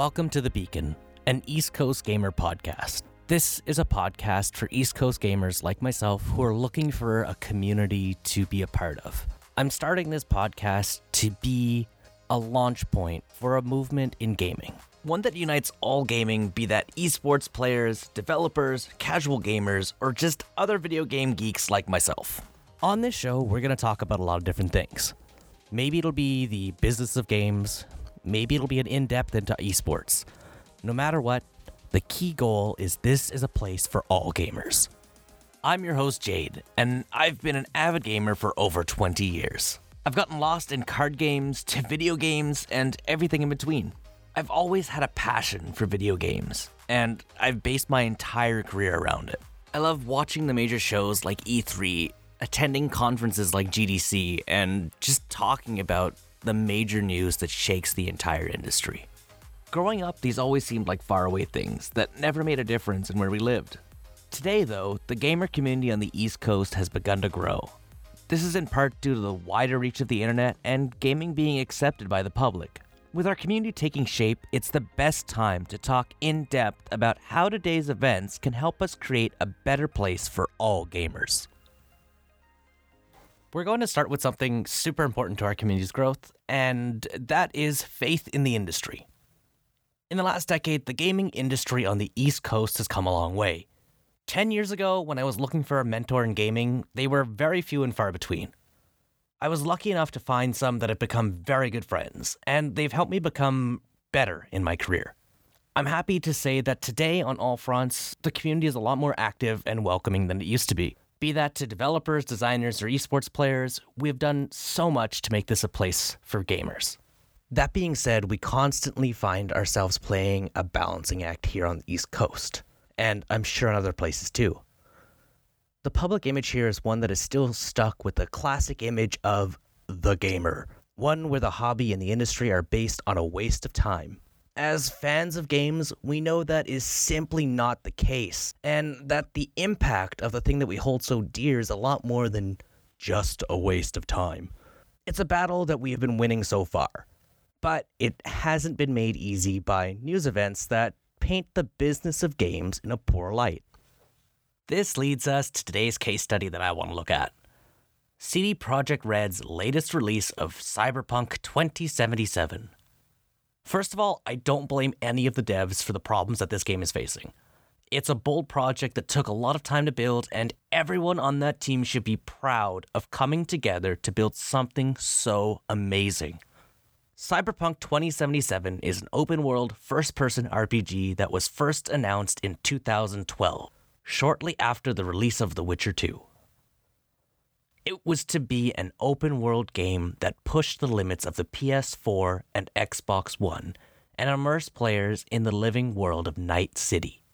Welcome to The Beacon, an East Coast gamer podcast. This is a podcast for East Coast gamers like myself who are looking for a community to be a part of. I'm starting this podcast to be a launch point for a movement in gaming. One that unites all gaming, be that esports players, developers, casual gamers, or just other video game geeks like myself. On this show, we're going to talk about a lot of different things. Maybe it'll be the business of games, maybe it'll be an in depth into esports. No matter what, the key goal is this is a place for all gamers. I'm your host, Jade, and I've been an avid gamer for over 20 years. I've gotten lost in card games to video games and everything in between. I've always had a passion for video games, and I've based my entire career around it. I love watching the major shows like E3, attending conferences like GDC, and just talking about the major news that shakes the entire industry. Growing up, these always seemed like faraway things that never made a difference in where we lived. Today, though, the gamer community on the East Coast has begun to grow. This is in part due to the wider reach of the internet and gaming being accepted by the public. With our community taking shape, it's the best time to talk in depth about how today's events can help us create a better place for all gamers. We're going to start with something super important to our community's growth, and that is faith in the industry. In the last decade, the gaming industry on the East Coast has come a long way. 10 years ago, when I was looking for a mentor in gaming, they were very few and far between. I was lucky enough to find some that have become very good friends, and they've helped me become better in my career. I'm happy to say that today, on all fronts, the community is a lot more active and welcoming than it used to be. Be that to developers, designers, or esports players, we have done so much to make this a place for gamers. That being said, we constantly find ourselves playing a balancing act here on the East Coast, and I'm sure in other places too. The public image here is one that is still stuck with the classic image of the gamer, one where the hobby and the industry are based on a waste of time. As fans of games, we know that is simply not the case, and that the impact of the thing that we hold so dear is a lot more than just a waste of time. It's a battle that we have been winning so far, but it hasn't been made easy by news events that paint the business of games in a poor light. This leads us to today's case study that I want to look at. CD Projekt Red's latest release of Cyberpunk 2077. First of all, I don't blame any of the devs for the problems that this game is facing. It's a bold project that took a lot of time to build, and everyone on that team should be proud of coming together to build something so amazing. Cyberpunk 2077 is an open world first person RPG that was first announced in 2012, shortly after the release of The Witcher 2. It was to be an open world game that pushed the limits of the PS4 and Xbox One and immersed players in the living world of Night City.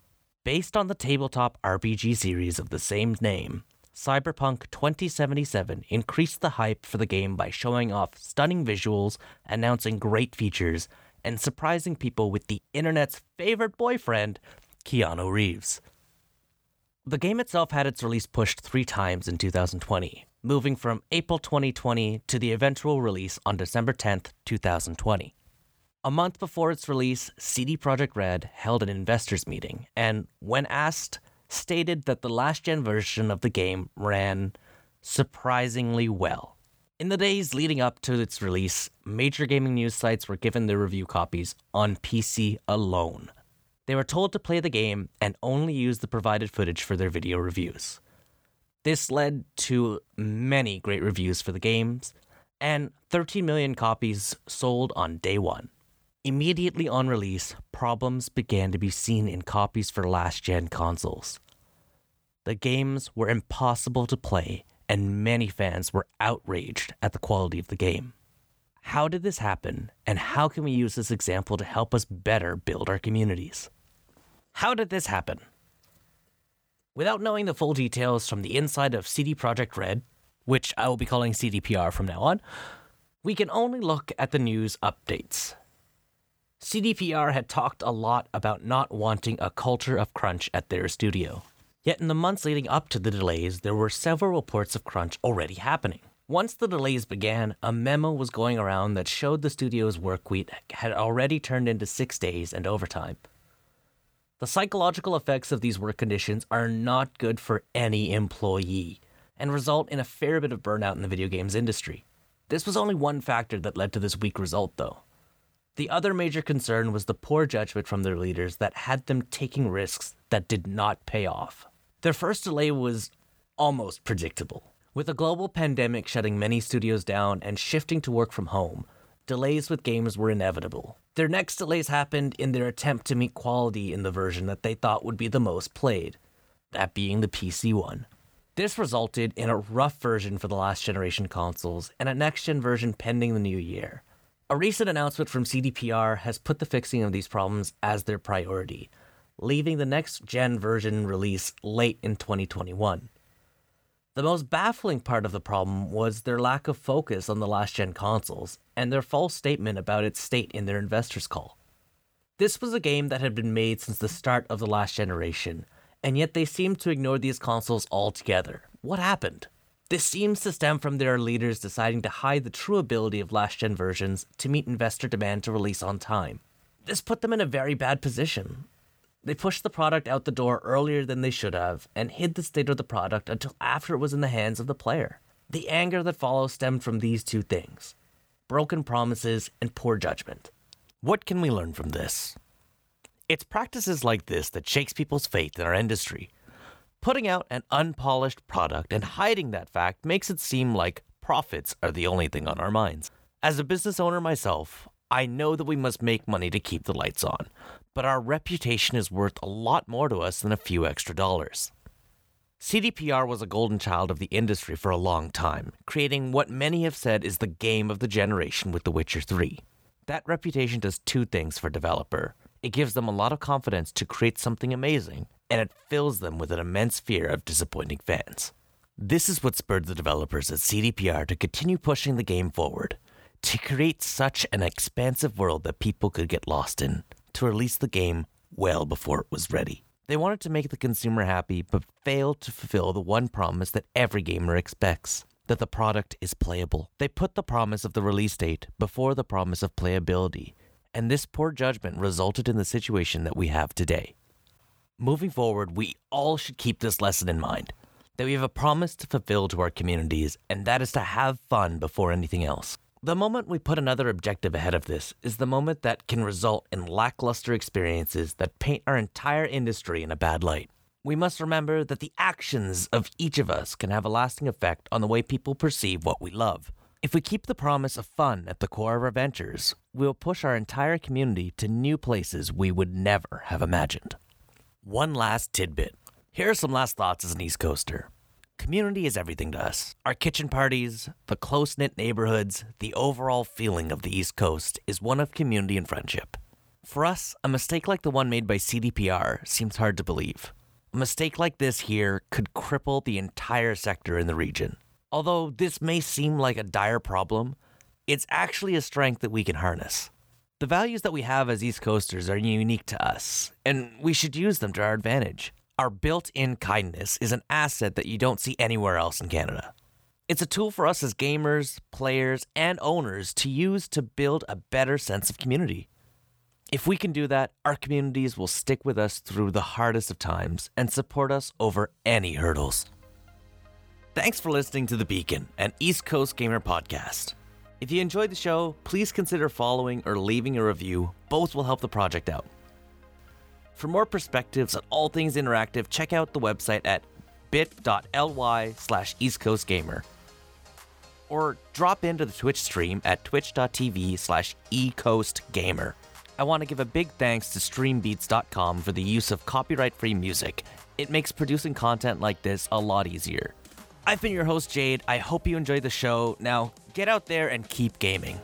Based on the tabletop RPG series of the same name, Cyberpunk 2077 increased the hype for the game by showing off stunning visuals, announcing great features, and surprising people with the internet's favorite boyfriend, Keanu Reeves. The game itself had its release pushed three times in 2020, moving from April 2020 to the eventual release on December 10th, 2020. A month before its release, CD Projekt Red held an investors meeting and, when asked, stated that the last gen version of the game ran surprisingly well. In the days leading up to its release, major gaming news sites were given their review copies on PC alone. They were told to play the game and only use the provided footage for their video reviews. This led to many great reviews for the games and 13 million copies sold on day one. Immediately on release, problems began to be seen in copies for last gen consoles. The games were impossible to play, and many fans were outraged at the quality of the game. How did this happen, and how can we use this example to help us better build our communities? How did this happen? Without knowing the full details from the inside of CD Projekt Red, which I will be calling CDPR from now on, we can only look at the news updates. CDPR had talked a lot about not wanting a culture of crunch at their studio. Yet in the months leading up to the delays, there were several reports of crunch already happening. Once the delays began, a memo was going around that showed the studio's work week had already turned into six days and overtime. The psychological effects of these work conditions are not good for any employee and result in a fair bit of burnout in the video games industry. This was only one factor that led to this weak result, though. The other major concern was the poor judgment from their leaders that had them taking risks that did not pay off. Their first delay was almost predictable. With a global pandemic shutting many studios down and shifting to work from home, delays with games were inevitable. Their next delays happened in their attempt to meet quality in the version that they thought would be the most played, that being the PC one. This resulted in a rough version for the last generation consoles and a next gen version pending the new year. A recent announcement from CDPR has put the fixing of these problems as their priority, leaving the next gen version release late in 2021. The most baffling part of the problem was their lack of focus on the last gen consoles and their false statement about its state in their investors' call. This was a game that had been made since the start of the last generation, and yet they seemed to ignore these consoles altogether. What happened? This seems to stem from their leaders deciding to hide the true ability of last gen versions to meet investor demand to release on time. This put them in a very bad position. They pushed the product out the door earlier than they should have and hid the state of the product until after it was in the hands of the player. The anger that follows stemmed from these two things broken promises and poor judgment. What can we learn from this? It's practices like this that shakes people's faith in our industry. Putting out an unpolished product and hiding that fact makes it seem like profits are the only thing on our minds. As a business owner myself, I know that we must make money to keep the lights on, but our reputation is worth a lot more to us than a few extra dollars. CDPR was a golden child of the industry for a long time, creating what many have said is the game of the generation with The Witcher 3. That reputation does two things for developer. It gives them a lot of confidence to create something amazing, and it fills them with an immense fear of disappointing fans. This is what spurred the developers at CDPR to continue pushing the game forward, to create such an expansive world that people could get lost in, to release the game well before it was ready. They wanted to make the consumer happy, but failed to fulfill the one promise that every gamer expects that the product is playable. They put the promise of the release date before the promise of playability, and this poor judgment resulted in the situation that we have today. Moving forward, we all should keep this lesson in mind that we have a promise to fulfill to our communities, and that is to have fun before anything else. The moment we put another objective ahead of this is the moment that can result in lackluster experiences that paint our entire industry in a bad light. We must remember that the actions of each of us can have a lasting effect on the way people perceive what we love. If we keep the promise of fun at the core of our ventures, we'll push our entire community to new places we would never have imagined. One last tidbit. Here are some last thoughts as an East Coaster. Community is everything to us. Our kitchen parties, the close knit neighborhoods, the overall feeling of the East Coast is one of community and friendship. For us, a mistake like the one made by CDPR seems hard to believe. A mistake like this here could cripple the entire sector in the region. Although this may seem like a dire problem, it's actually a strength that we can harness. The values that we have as East Coasters are unique to us, and we should use them to our advantage. Our built in kindness is an asset that you don't see anywhere else in Canada. It's a tool for us as gamers, players, and owners to use to build a better sense of community. If we can do that, our communities will stick with us through the hardest of times and support us over any hurdles. Thanks for listening to The Beacon, an East Coast Gamer podcast. If you enjoyed the show, please consider following or leaving a review. Both will help the project out. For more perspectives on all things interactive, check out the website at bit.ly slash eastcoastgamer. Or drop into the Twitch stream at twitch.tv slash ecoastgamer. I want to give a big thanks to streambeats.com for the use of copyright free music. It makes producing content like this a lot easier. I've been your host, Jade. I hope you enjoyed the show. Now, get out there and keep gaming.